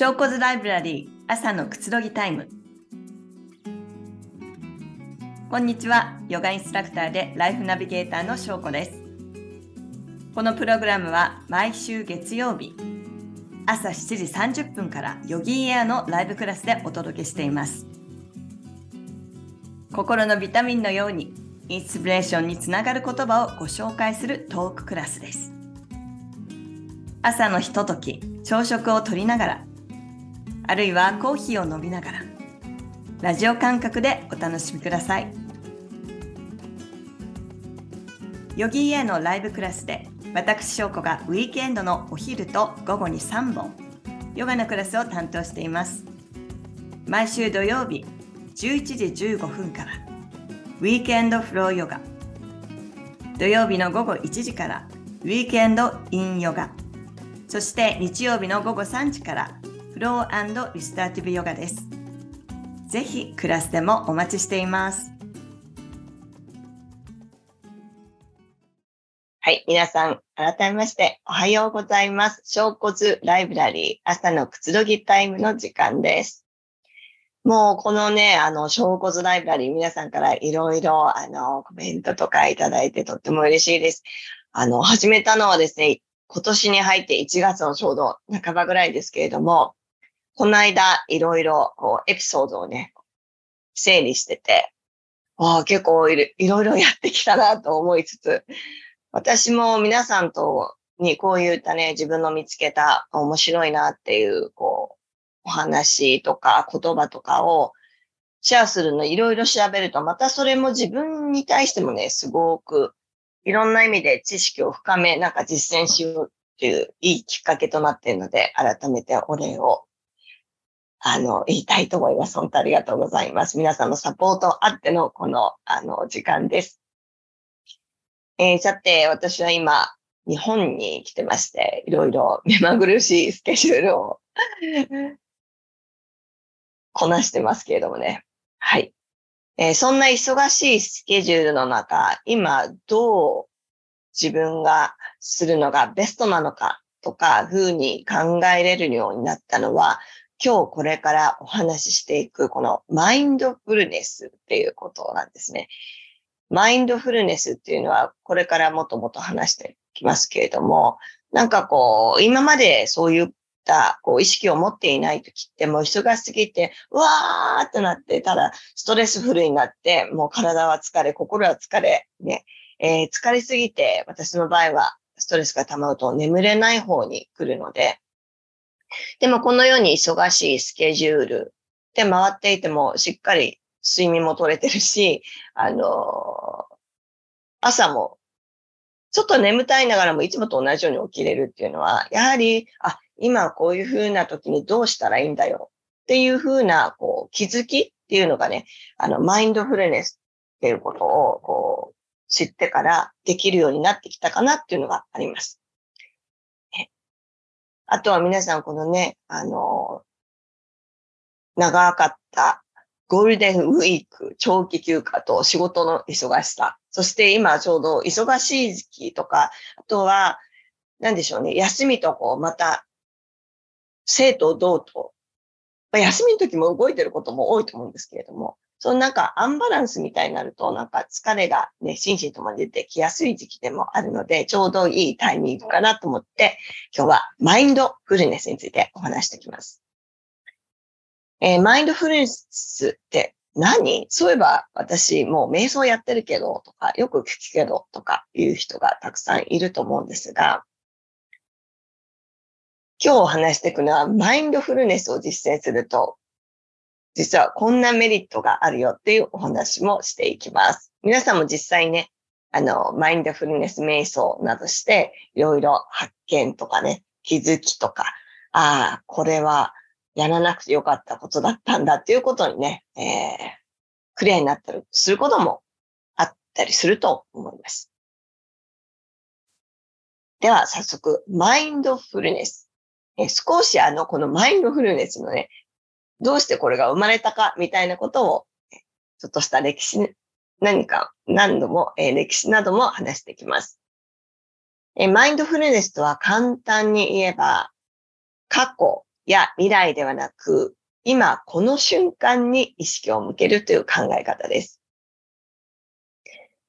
証拠図ライブラリー朝のくつろぎタイム。こんにちは。ヨガインストラクターでライフナビゲーターの翔子です。このプログラムは毎週月曜日朝7時30分からヨギーエアのライブクラスでお届けしています。心のビタミンのようにインスピレーションにつながる言葉をご紹介するトーククラスです。朝のひととき朝食をとりながらあるいはコーヒーを飲みながらラジオ感覚でお楽しみください。ヨギーエのライブクラスで私翔子がウィークエンドのお昼と午後に3本ヨガのクラスを担当しています。毎週土曜日11時15分からウィークエンドフローヨガ。土曜日の午後1時からウィークエンドインヨガ。そして日曜日の午後3時からローリスターティブヨガです。ぜひクラスでもお待ちしています。はい、皆さん、改めましておはようございます。小骨ライブラリー朝のくつろぎタイムの時間です。もうこのね、あの、小骨ライブラリー皆さんからいろいろ、あの、コメントとかいただいてとっても嬉しいです。あの、始めたのはですね、今年に入って1月のちょうど半ばぐらいですけれども、この間いろいろこうエピソードをね、整理してて、ああ、結構いろいろやってきたなと思いつつ、私も皆さんとにこういったね、自分の見つけた面白いなっていう、こう、お話とか言葉とかをシェアするのいろいろ調べると、またそれも自分に対してもね、すごくいろんな意味で知識を深め、なんか実践しようっていういいきっかけとなっているので、改めてお礼を、あの、言いたいと思います。本当ありがとうございます。皆さんのサポートあってのこの、あの、時間です。えー、さて、私は今、日本に来てまして、いろいろ目まぐるしいスケジュールを こなしてますけれどもね。はい。えー、そんな忙しいスケジュールの中、今どう自分がするのがベストなのかとか、ふうに考えれるようになったのは、今日これからお話ししていくこのマインドフルネスっていうことなんですね。マインドフルネスっていうのはこれからもっともっと話していきますけれども、なんかこう、今までそういうた、こう、意識を持っていない時って、もう忙しすぎて、うわーってなって、ただ、ストレスフルになって、もう体は疲れ、心は疲れ、ね、えー、疲れすぎて、私の場合は、ストレスが溜まると眠れない方に来るので、でもこのように忙しいスケジュールで回っていても、しっかり睡眠も取れてるし、あの、朝もちょっと眠たいながらもいつもと同じように起きれるっていうのは、やはり、あ、今こういうふうな時にどうしたらいいんだよっていうふうな、こう、気づきっていうのがね、あの、マインドフルネスっていうことを、こう、知ってからできるようになってきたかなっていうのがあります。あとは皆さん、このね、あの、長かったゴールデンウィーク、長期休暇と仕事の忙しさ。そして今ちょうど忙しい時期とか、あとは、何でしょうね、休みとこう、また、生と同と、ま、休みの時も動いてることも多いと思うんですけれども、そのなんかアンバランスみたいになると、なんか疲れがね、心身ともに出てきやすい時期でもあるので、ちょうどいいタイミングかなと思って、今日はマインドフルネスについてお話していきます。えー、マインドフルネスって何？そういえば私もう瞑想やってるけどとか、よく聞くけどとかいう人がたくさんいると思うんですが、今日お話していくのはマインドフルネスを実践すると、実はこんなメリットがあるよっていうお話もしていきます。皆さんも実際ね、あの、マインドフルネス瞑想などして、いろいろ発見とかね、気づきとか、ああ、これはやらなくてよかったことだったんだっていうことにね、えー、クリアになったりすることもあったりすると思います。では、早速、マインドフルネス。え少しあの、このマインドフルネスのね、どうしてこれが生まれたかみたいなことを、ちょっとした歴史、何か何度も、えー、歴史なども話してきます。えマインドフルネスとは簡単に言えば、過去、や未来ではなく、今この瞬間に意識を向けるという考え方です。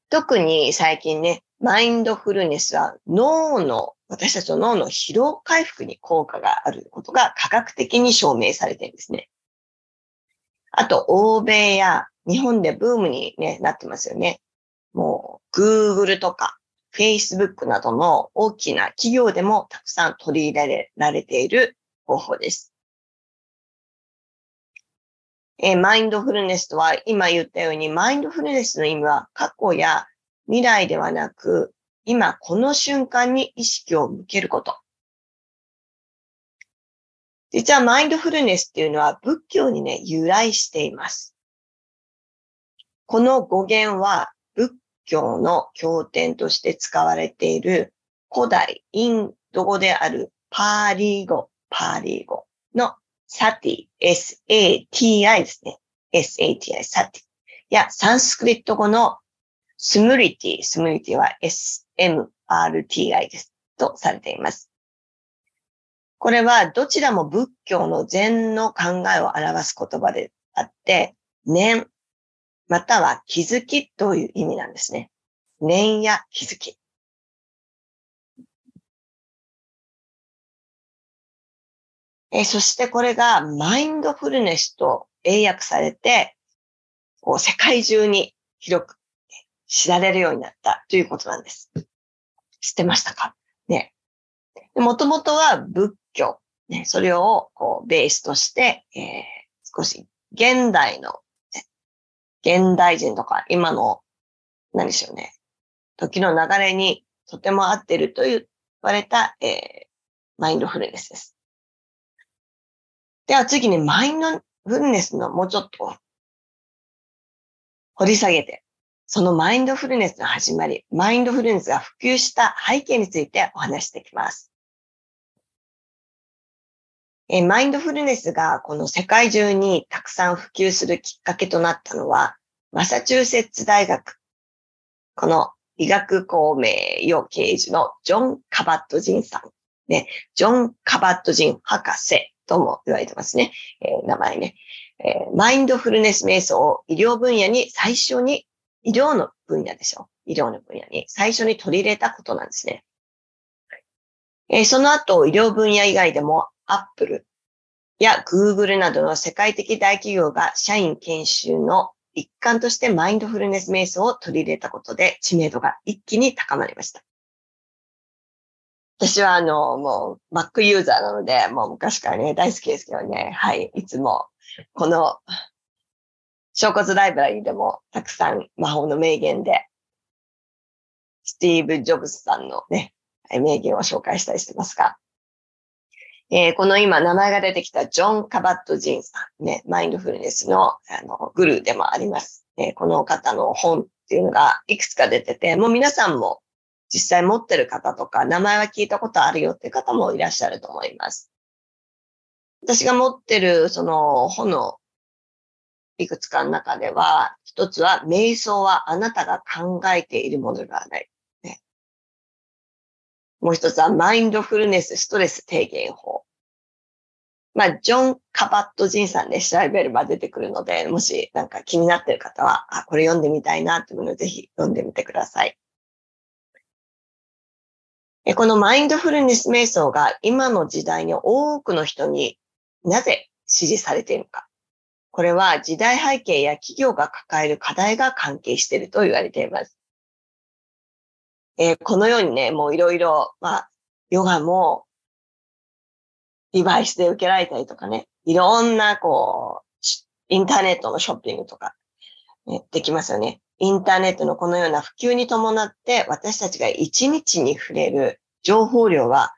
特に最近ね、マインドフルネスは脳の、私たちの脳の疲労回復に効果があることが科学的に証明されてるんですね。あと、欧米や日本でブームに、ね、なってますよね。もう、Google とか Facebook などの大きな企業でもたくさん取り入れられている方法です。え、マインドフルネスとは今言ったように、マインドフルネスの意味は過去や未来ではなく、今この瞬間に意識を向けること。実はマインドフルネスっていうのは仏教にね、由来しています。この語源は仏教の経典として使われている古代インド語であるパーリー語、パーリー語のサティ、S-A-T-I ですね。S-A-T-I、サティ。や、サンスクリット語のスムリティ、スムリティは S-M-R-T-I です。とされています。これはどちらも仏教の禅の考えを表す言葉であって、念、または気づきという意味なんですね。念や気づき。えそしてこれがマインドフルネスと英訳されて、こう世界中に広く知られるようになったということなんです。知ってましたか？ね。もともとは仏教、ね、それをこうベースとして、えー、少し現代の、現代人とか今の、何でしょうね、時の流れにとても合ってると言われた、えー、マインドフルネスです。では次にマインドフルネスのもうちょっと掘り下げて、そのマインドフルネスの始まり、マインドフルネスが普及した背景についてお話していきます。えマインドフルネスがこの世界中にたくさん普及するきっかけとなったのは、マサチューセッツ大学、この医学公明与刑事のジョン・カバットジンさん、ね、ジョン・カバットジン博士とも言われてますね。えー、名前ね、えー、マインドフルネス瞑想を医療分野に最初に、医療の分野でしょ。医療の分野に最初に取り入れたことなんですね。えー、その後、医療分野以外でも、アップルやグーグルなどの世界的大企業が社員研修の一環としてマインドフルネス瞑想を取り入れたことで知名度が一気に高まりました。私はあの、もう Mac ユーザーなので、もう昔からね、大好きですけどね、はい、いつもこの小骨ライブラリーでもたくさん魔法の名言で、スティーブ・ジョブズさんのね、名言を紹介したりしてますが、えー、この今名前が出てきたジョン・カバット・ジンさん、ね、マインドフルネスのあのグルーでもあります、えー、この方の本っていうのがいくつか出てて、もう皆さんも実際持ってる方とか、名前は聞いたことあるよっていう方もいらっしゃると思います。私が持ってるその本のいくつかの中では、一つは、瞑想はあなたが考えているものではない。ね、もう一つは、マインドフルネスストレス低減法。まあ、ジョン・カバット・ジンさんで調べれば出てくるので、もしなんか気になってる方は、あ、これ読んでみたいなっていうのをぜひ読んでみてください。このマインドフルネス瞑想が今の時代に多くの人になぜ支持されているのか。これは時代背景や企業が抱える課題が関係していると言われています。えー、このようにね、もういろいろ、まあ、ヨガもデバイスで受けられたりとかね、いろんな、こう、インターネットのショッピングとか、ね、できますよね。インターネットのこのような普及に伴って私たちが1日に触れる情報量は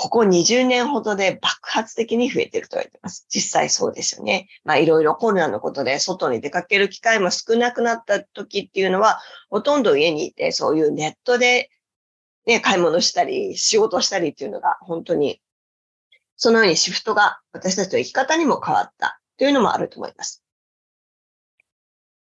ここ20年ほどで爆発的に増えていると言われています。実際そうですよね。まあいろいろコロナのことで外に出かける機会も少なくなった時っていうのは、ほとんど家にいてそういうネットでね、買い物したり仕事したりっていうのが本当にそのようにシフトが私たちの生き方にも変わったというのもあると思います。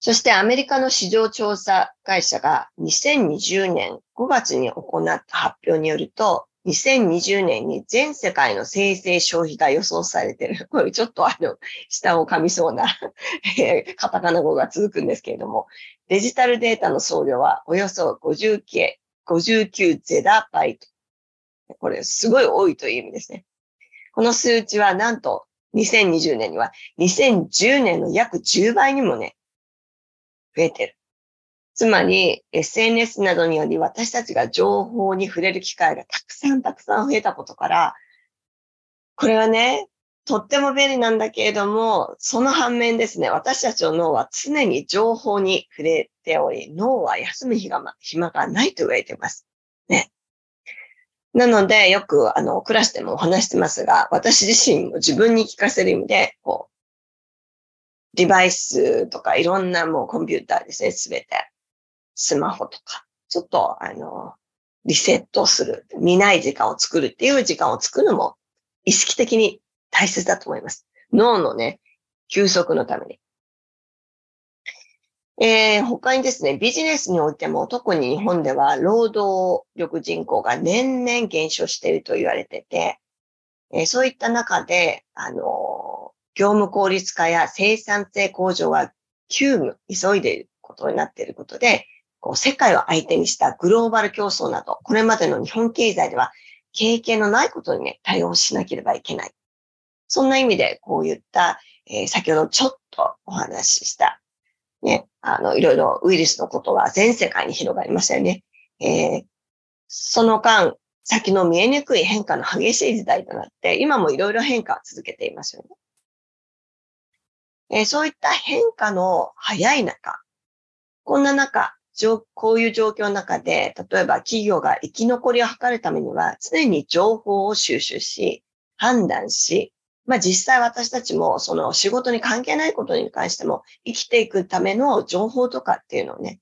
そしてアメリカの市場調査会社が2020年5月に行った発表によると、2020年に全世界の生成消費が予想されている。これちょっとあの、下を噛みそうな カタカナ語が続くんですけれども、デジタルデータの総量はおよそ59、59ゼダバイト。これすごい多いという意味ですね。この数値はなんと2020年には2010年の約10倍にもね、増えてる。つまり SNS などにより私たちが情報に触れる機会がたくさんたくさん増えたことから、これはね、とっても便利なんだけれども、その反面ですね、私たちの脳は常に情報に触れており、脳は休む、暇がないと言われています。ね。なので、よく、あの、クラスでも話してますが、私自身も自分に聞かせる意味で、こう、デバイスとかいろんなもうコンピューターですね、すべて。スマホとか、ちょっと、あの、リセットする、見ない時間を作るっていう時間を作るのも意識的に大切だと思います。脳のね、休息のために。えー、他にですね、ビジネスにおいても特に日本では労働力人口が年々減少していると言われてて、えー、そういった中で、あの、業務効率化や生産性向上が急務、急いでいることになっていることで、こう世界を相手にしたグローバル競争など、これまでの日本経済では経験のないことにね、対応しなければいけない。そんな意味で、こういった、えー、先ほどちょっとお話しした、ね、あの、いろいろウイルスのことが全世界に広がりましたよね。えー、その間、先の見えにくい変化の激しい時代となって、今もいろいろ変化を続けていますよね。えー、そういった変化の早い中、こんな中、こういう状況の中で、例えば企業が生き残りを図るためには、常に情報を収集し、判断し、まあ実際私たちもその仕事に関係ないことに関しても生きていくための情報とかっていうのをね、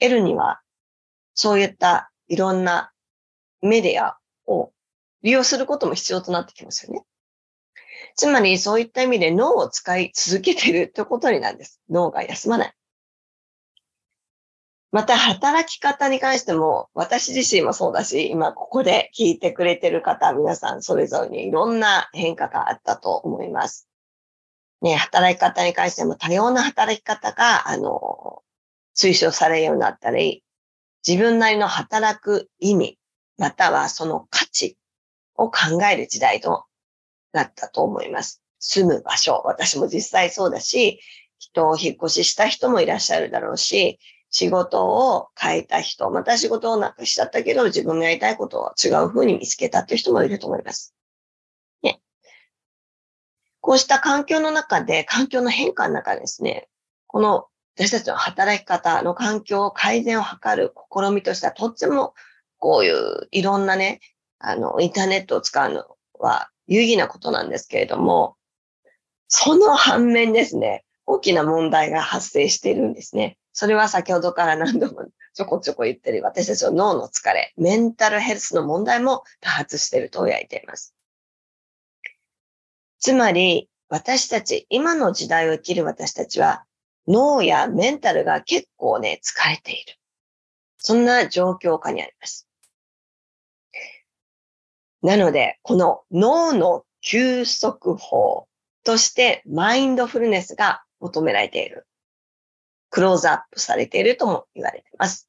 得るには、そういったいろんなメディアを利用することも必要となってきますよね。つまりそういった意味で脳を使い続けているということになるんです。脳が休まない。また働き方に関しても、私自身もそうだし、今ここで聞いてくれてる方、皆さんそれぞれにいろんな変化があったと思います。ね、働き方に関しても多様な働き方が、あの、推奨されるようになったり、自分なりの働く意味、またはその価値を考える時代となったと思います。住む場所、私も実際そうだし、人を引っ越しした人もいらっしゃるだろうし、仕事を変えた人、また仕事をなくしちゃったけど、自分がやりたいことを違う風に見つけたっていう人もいると思います。ね。こうした環境の中で、環境の変化の中ですね、この私たちの働き方の環境を改善を図る試みとしては、とってもこういういろんなね、あの、インターネットを使うのは有意義なことなんですけれども、その反面ですね、大きな問題が発生しているんですね。それは先ほどから何度もちょこちょこ言ってる私たちの脳の疲れ、メンタルヘルスの問題も多発していると言われています。つまり、私たち、今の時代を生きる私たちは、脳やメンタルが結構ね、疲れている。そんな状況下にあります。なので、この脳の休息法としてマインドフルネスが求められている。クローズアップされているとも言われています。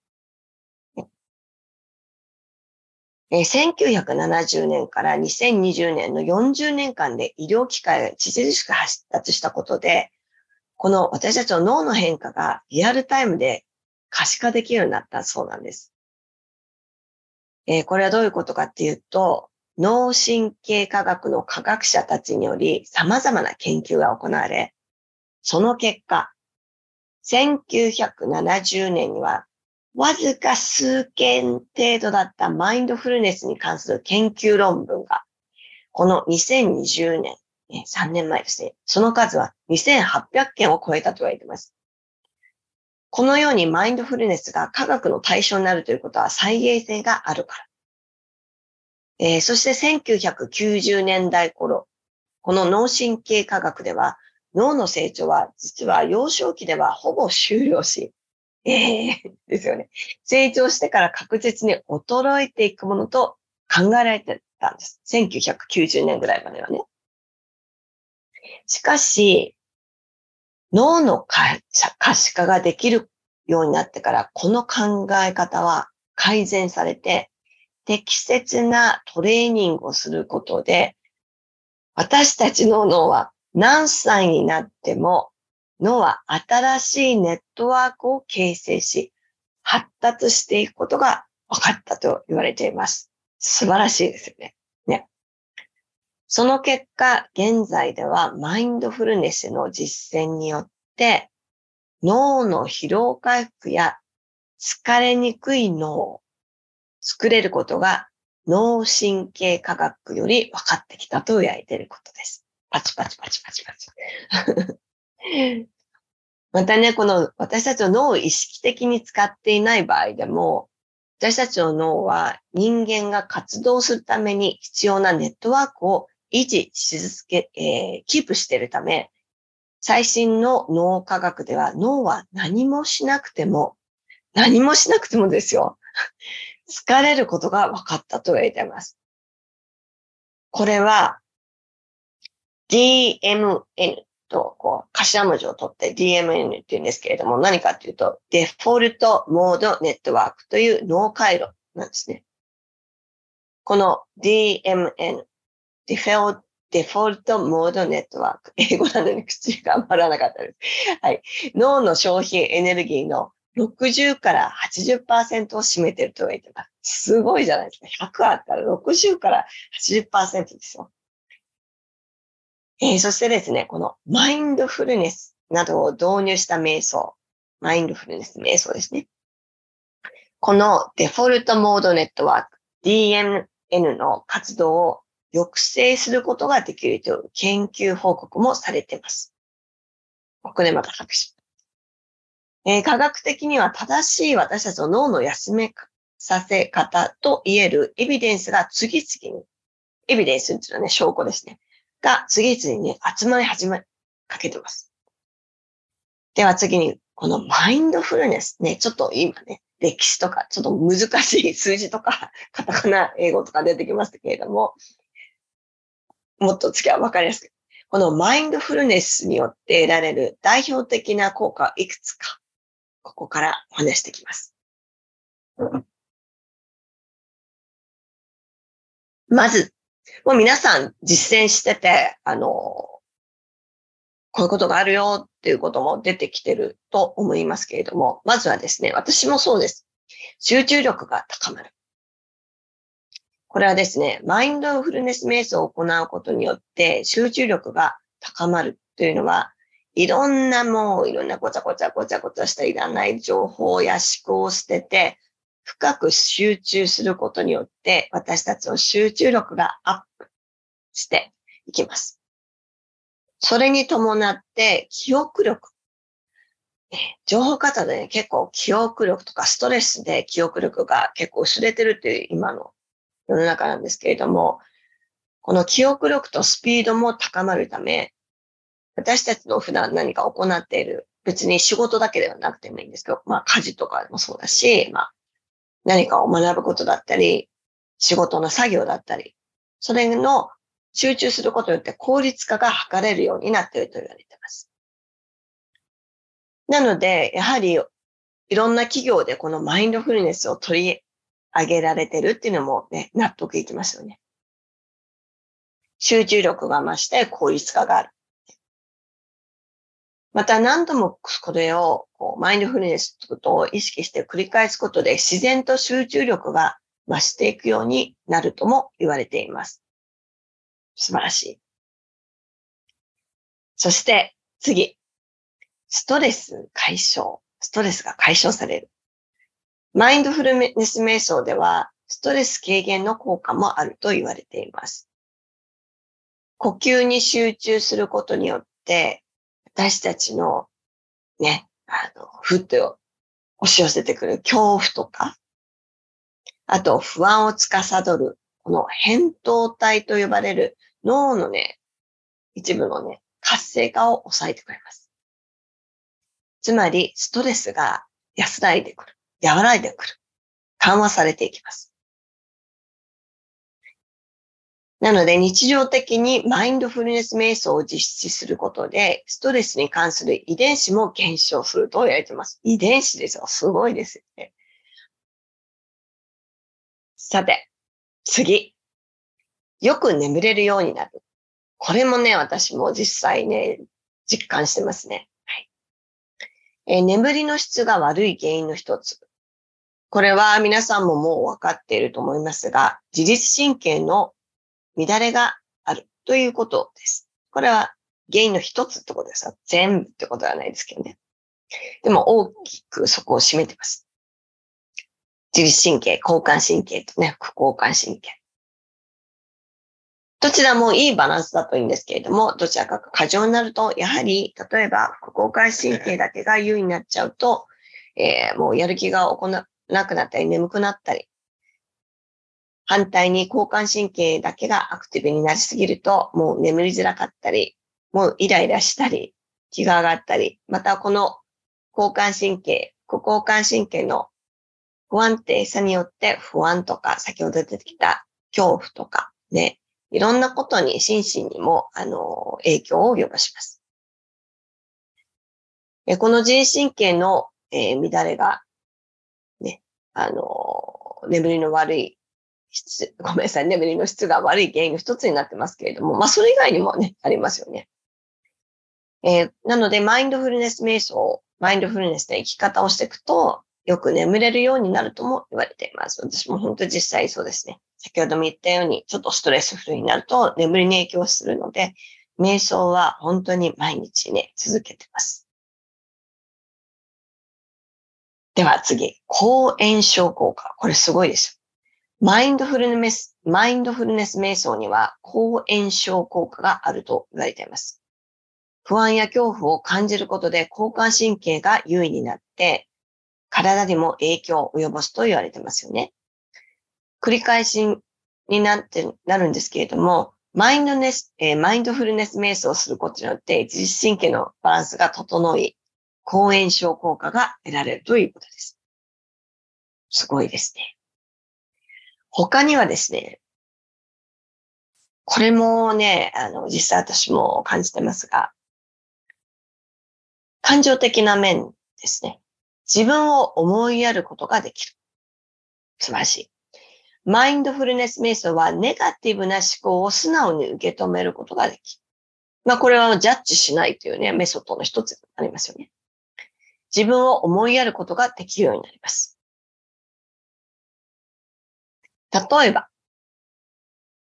1970年から2020年の40年間で医療機械が著しく発達したことで、この私たちの脳の変化がリアルタイムで可視化できるようになったそうなんです。え、これはどういうことかっていうと、脳神経科学の科学者たちにより様々な研究が行われ、その結果、1970年には、わずか数件程度だったマインドフルネスに関する研究論文が、この2020年、3年前ですね。その数は2800件を超えたと言われています。このようにマインドフルネスが科学の対象になるということは再現性があるから。えー、そして1990年代頃、この脳神経科学では脳の成長は実は幼少期ではほぼ終了し、ええー、ですよね。成長してから確実に衰えていくものと考えられてたんです。1990年ぐらいまではね。しかし、脳の可視化ができるようになってから、この考え方は改善されて、適切なトレーニングをすることで、私たちの脳は何歳になっても脳は新しいネットワークを形成し、発達していくことが分かったと言われています。素晴らしいですよね。ね。その結果、現在ではマインドフルネスの実践によって、脳の疲労回復や疲れにくい脳を作れることが脳神経科学より分かってきたと言われていることです。パチパチパチパチパチ。またね、この私たちの脳を意識的に使っていない場合でも、私たちの脳は人間が活動するために必要なネットワークを維持し続け、えー、キープしているため、最新の脳科学では脳は何もしなくても、何もしなくてもですよ。疲れることが分かったと言われています。これは DMN とこう頭文字を取って DMN って言うんですけれども、何かっていうと、デフォルトモードネットワークという脳回路なんですね。この DMN、デフォデフォルトモードネットワーク。英語なのに口が回らなかったです。はい。脳の消費エネルギーの60から80%を占めてると言われてます。すごいじゃないですか。100あったら60から80%ですよ。えー、そしてですね、このマインドフルネスなどを導入した瞑想。マインドフルネス瞑想ですね。このデフォルトモードネットワーク、DMN の活動を抑制することができるという研究報告もされています。ここでまた拍手。えー、科学的には正しい私たちの脳の休めさせ方と言えるエビデンスが次々に、エビデンスっていうのはね、証拠ですね。が次々にね、集まり始め、かけてます。では次に、このマインドフルネスね、ちょっと今ね、歴史とか、ちょっと難しい数字とか、カタカナ英語とか出てきましたけれども、もっと次は分かりやすく。このマインドフルネスによって得られる代表的な効果はいくつかここからお話していきます。まず、もう皆さん実践してて、あの、こういうことがあるよっていうことも出てきてると思いますけれども、まずはですね、私もそうです。集中力が高まる。これはですね、マインドフルネス瞑想を行うことによって集中力が高まるというのは、いろんなもう、いろんなごちゃごちゃごちゃごちゃしたいらない情報や思考を捨てて、深く集中することによって、私たちの集中力がアッしていきます。それに伴って、記憶力。情報型で、ね、結構記憶力とかストレスで記憶力が結構薄れてるっていう今の世の中なんですけれども、この記憶力とスピードも高まるため、私たちの普段何か行っている、別に仕事だけではなくてもいいんですけど、まあ家事とかもそうだし、まあ何かを学ぶことだったり、仕事の作業だったり、それの集中することによって効率化が図れるようになっていると言われています。なので、やはりいろんな企業でこのマインドフルネスを取り上げられてるっていうのもね、納得いきますよね。集中力が増して効率化がある。また何度もこれをこうマインドフルネスことを意識して繰り返すことで自然と集中力が増していくようになるとも言われています。素晴らしい。そして次。ストレス解消。ストレスが解消される。マインドフルネス瞑想では、ストレス軽減の効果もあると言われています。呼吸に集中することによって、私たちのね、あの、ふっと押し寄せてくる恐怖とか、あと不安を司る、この扁桃体と呼ばれる脳のね、一部のね、活性化を抑えてくれます。つまり、ストレスが安らいでくる、和らいでくる、緩和されていきます。なので日常的にマインドフルネス瞑想を実施することで、ストレスに関する遺伝子も減少すると言われています。遺伝子ですよ。すごいですよね。さて、次。よく眠れるようになる。これもね、私も実際ね、実感してますね。はい。えー、眠りの質が悪い原因の一つ。これは皆さんももう分かっていると思いますが、自律神経の乱れがあるということです。これは原因の一つってことです。全部ってことはないですけどね。でも大きくそこを占めてます。自律神経、交感神経とね、副交感神経。どちらもいいバランスだといいんですけれども、どちらかが過剰になると、やはり、例えば、副交感神経だけが優位になっちゃうと、えー、もうやる気が行なくなったり、眠くなったり、反対に交感神経だけがアクティブになりすぎると、もう眠りづらかったり、もうイライラしたり、気が上がったり、またこの交感神経、副交感神経の不安定さによって不安とか、先ほど出てきた恐怖とか、ね、いろんなことに心身にも、あの、影響を及ぼします。この自律神経の、えー、乱れが、ね、あの、眠りの悪い質、ごめんなさい、眠りの質が悪い原因の一つになってますけれども、まあ、それ以外にもね、ありますよね。えー、なので、マインドフルネス瞑想、マインドフルネスで生き方をしていくと、よく眠れるようになるとも言われています。私も本当実際そうですね。先ほども言ったように、ちょっとストレスフルになると眠りに影響するので、瞑想は本当に毎日ね、続けてます。では次、抗炎症効果。これすごいですよマインドフルネス、マインドフルネス瞑想には抗炎症効果があると言われています。不安や恐怖を感じることで交感神経が優位になって、体にも影響を及ぼすと言われてますよね。繰り返しになって、なるんですけれども、マインドネス、えー、マインドフルネス瞑想をすることによって自律神経のバランスが整い、抗炎症効果が得られるということです。すごいですね。他にはですね、これもね、あの、実際私も感じてますが、感情的な面ですね。自分を思いやることができる。素晴らしい。マインドフルネス瞑想はネガティブな思考を素直に受け止めることができる。まあこれはジャッジしないというね、メソッドの一つになりますよね。自分を思いやることができるようになります。例えば、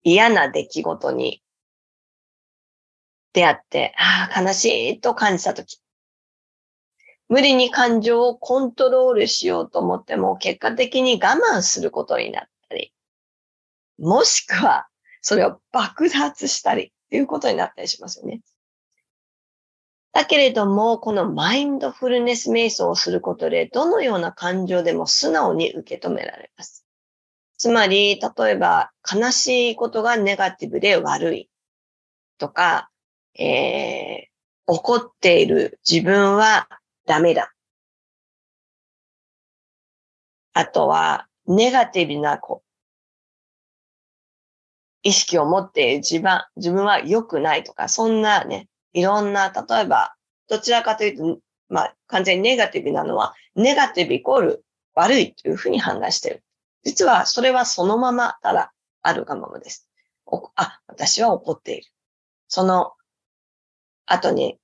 嫌な出来事に出会って、ああ、悲しいと感じたとき、無理に感情をコントロールしようと思っても、結果的に我慢することになったり、もしくは、それを爆発したりっていうことになったりしますよね。だけれども、このマインドフルネス瞑想をすることで、どのような感情でも素直に受け止められます。つまり、例えば、悲しいことがネガティブで悪いとか、えー、怒っている自分はダメだ。あとは、ネガティブな子意識を持っている自分自分は良くないとか、そんなね、いろんな、例えば、どちらかというと、まあ、完全にネガティブなのは、ネガティブイコール悪いというふうに判断してる。実はそれはそのままただあるがままです。あ、私は怒っている。その後に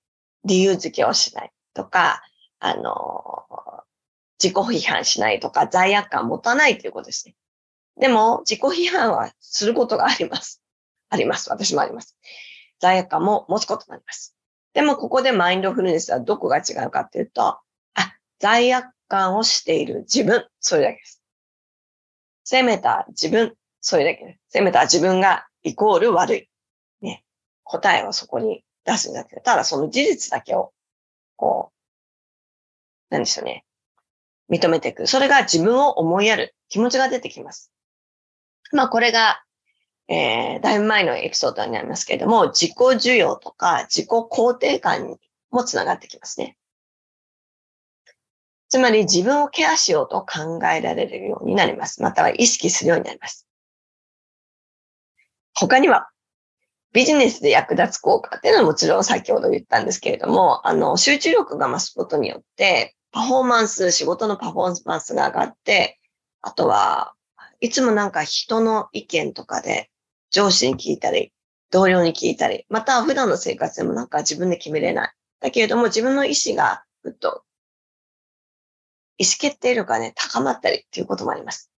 理由付けをしないとか、あの、自己批判しないとか罪悪感持たないということですね。でも、自己批判はすることがあります。あります。私もあります。罪悪感も持つことがあります。でも、ここでマインドフルネスはどこが違うかっていうと、あ、罪悪感をしている自分、それだけです。責めた自分、それだけ、ね、責めた自分がイコール悪い。ね。答えをそこに出すんだけど、ただその事実だけを、こう、なんでしょうね。認めていく。それが自分を思いやる気持ちが出てきます。まあこれが、えー、だいぶ前のエピソードになりますけれども、自己需要とか自己肯定感にもつながってきますね。つまり自分をケアしようと考えられるようになります。または意識するようになります。他には、ビジネスで役立つ効果っていうのはもちろん先ほど言ったんですけれども、あの、集中力が増すことによって、パフォーマンス、仕事のパフォーマンスが上がって、あとは、いつもなんか人の意見とかで上司に聞いたり、同僚に聞いたり、また普段の生活でもなんか自分で決めれない。だけれども自分の意思がぐっと意思決定力がね、高まったりっていうこともあります。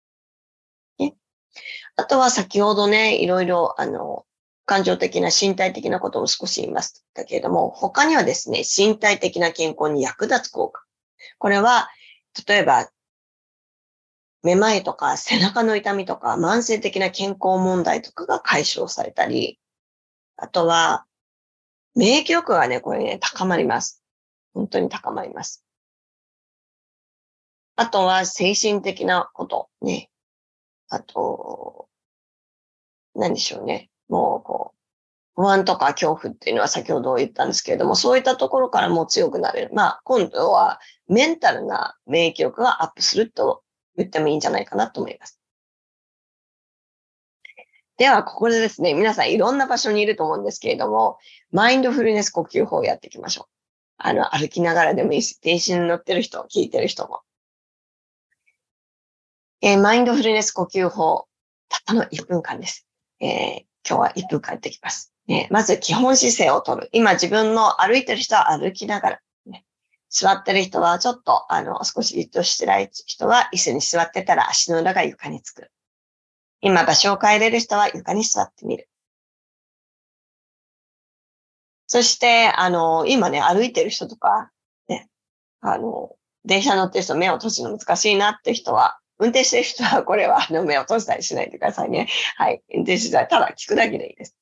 あとは先ほどね、いろいろ、あの、感情的な身体的なことも少し言いましたけれども、他にはですね、身体的な健康に役立つ効果。これは、例えば、めまいとか背中の痛みとか慢性的な健康問題とかが解消されたり、あとは、免疫力がね、これね、高まります。本当に高まります。あとは精神的なことね。あと、何でしょうね。もう、こう、不安とか恐怖っていうのは先ほど言ったんですけれども、そういったところからも強くなれる。まあ、今度はメンタルな免疫力がアップすると言ってもいいんじゃないかなと思います。では、ここでですね、皆さんいろんな場所にいると思うんですけれども、マインドフルネス呼吸法をやっていきましょう。あの、歩きながらでもいいし、電車に乗ってる人、聞いてる人も。えー、マインドフルネス呼吸法、たったの1分間です。えー、今日は1分間やってきます。ね、まず基本姿勢をとる。今自分の歩いてる人は歩きながら、座ってる人はちょっと、あの、少しじっとしてない人は椅子に座ってたら足の裏が床につく。今場所を変えれる人は床に座ってみる。そして、あの、今ね、歩いてる人とか、ね、あの、電車乗ってる人目を閉じるの難しいなって人は、運転してる人は、これは、あの、目を閉じたりしないでくださいね。はい。運転してたら、ただ聞くだけでいいです。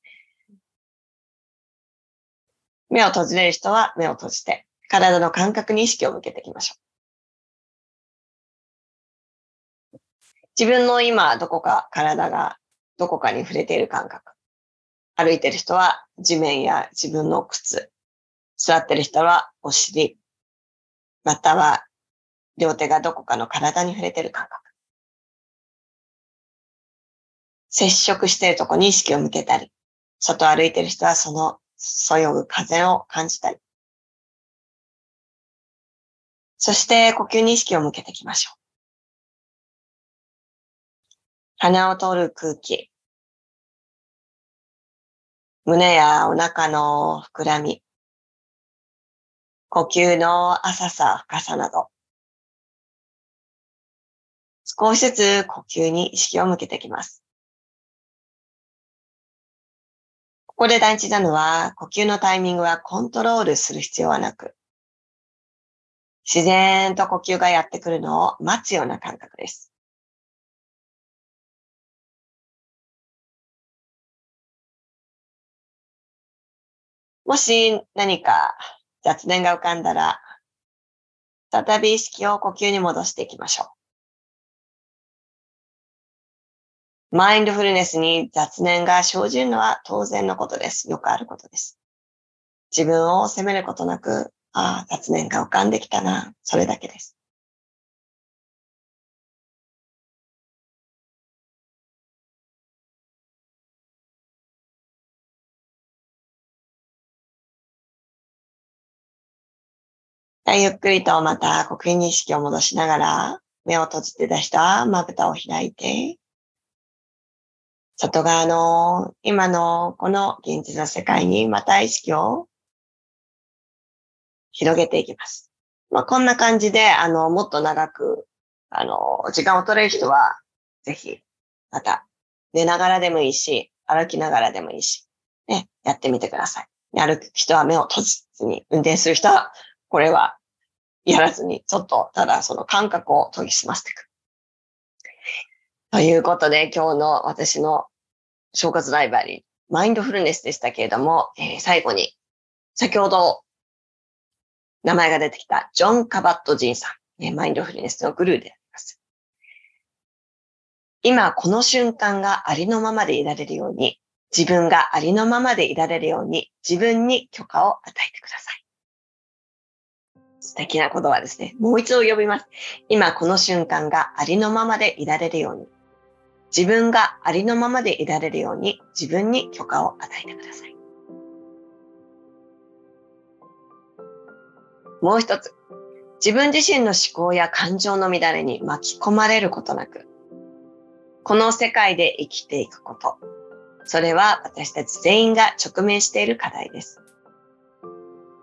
目を閉じれる人は目を閉じて、体の感覚に意識を向けていきましょう。自分の今、どこか体がどこかに触れている感覚。歩いてる人は地面や自分の靴。座ってる人はお尻。または両手がどこかの体に触れている感覚。接触しているとこに意識を向けたり、外歩いてる人はそのそよぐ風を感じたり。そして呼吸に意識を向けていきましょう。鼻を通る空気。胸やお腹の膨らみ。呼吸の浅さ、深さなど。少しずつ呼吸に意識を向けていきます。ここで大事なのは、呼吸のタイミングはコントロールする必要はなく、自然と呼吸がやってくるのを待つような感覚です。もし何か雑念が浮かんだら、再び意識を呼吸に戻していきましょう。マインドフルネスに雑念が生じるのは当然のことです。よくあることです。自分を責めることなく、ああ、雑念が浮かんできたな。それだけです。ゆっくりとまた呼吸に意識を戻しながら、目を閉じて出したまぶたを開いて、外側の今のこの現実の世界にまた意識を広げていきます。まあ、こんな感じで、あの、もっと長く、あの、時間を取れる人は、ぜひ、また、寝ながらでもいいし、歩きながらでもいいし、ね、やってみてください。歩く人は目を閉じずに、運転する人は、これは、やらずに、ちょっと、ただその感覚を研ぎ澄ませていく。ということで、今日の私の消活ライブラリー、マインドフルネスでしたけれども、えー、最後に、先ほど名前が出てきたジョン・カバット・ジンさん、マインドフルネスのグルーであります。今この瞬間がありのままでいられるように、自分がありのままでいられるように、自分に許可を与えてください。素敵な言葉ですね。もう一度呼びます。今この瞬間がありのままでいられるように、自分がありのままでいられるように自分に許可を与えてください。もう一つ、自分自身の思考や感情の乱れに巻き込まれることなく、この世界で生きていくこと。それは私たち全員が直面している課題です。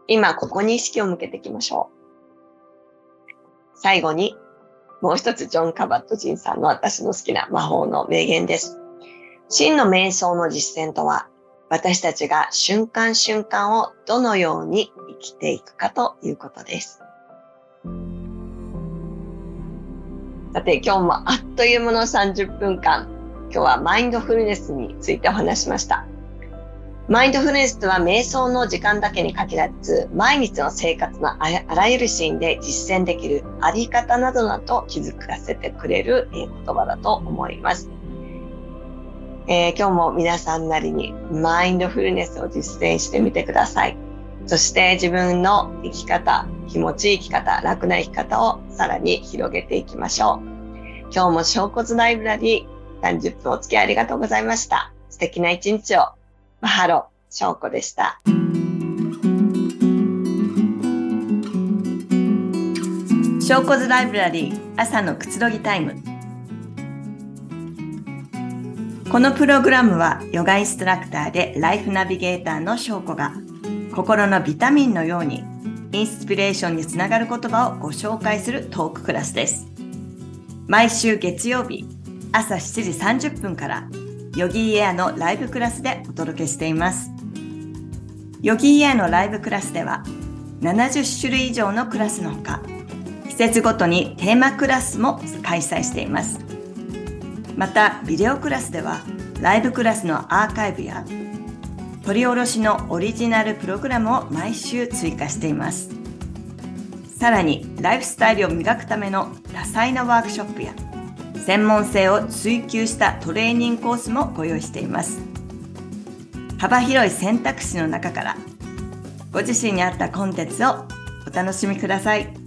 今ここに意識を向けていきましょう。最後に、もう一つジョン・カバットジンさんの私の好きな魔法の名言です。真の瞑想の実践とは、私たちが瞬間瞬間をどのように生きていくかということです。さて今日もあっという間の30分間、今日はマインドフルネスについてお話しました。マインドフルネスとは瞑想の時間だけに限らず、毎日の生活のあらゆるシーンで実践できるあり方などなど気づかせてくれる言葉だと思います。えー、今日も皆さんなりにマインドフルネスを実践してみてください。そして自分の生き方、気持ちいい生き方、楽な生き方をさらに広げていきましょう。今日も小骨ライブラリー30分お付き合いありがとうございました。素敵な一日を。マハロ、翔子でした。翔子ズライブラリー朝のくつろぎタイム。このプログラムはヨガインストラクターでライフナビゲーターの翔子が心のビタミンのようにインスピレーションにつながる言葉をご紹介するトーククラスです。毎週月曜日朝7時30分からヨギーエアのライブクラスでお届けしています。ヨギーエアのライブクラスでは70種類以上のクラスのほか季節ごとにテーマクラスも開催しています。またビデオクラスではライブクラスのアーカイブや取り下ろしのオリジナルプログラムを毎週追加しています。さらにライフスタイルを磨くための多彩なワークショップや専門性を追求したトレーニングコースもご用意しています幅広い選択肢の中からご自身に合ったコンテンツをお楽しみください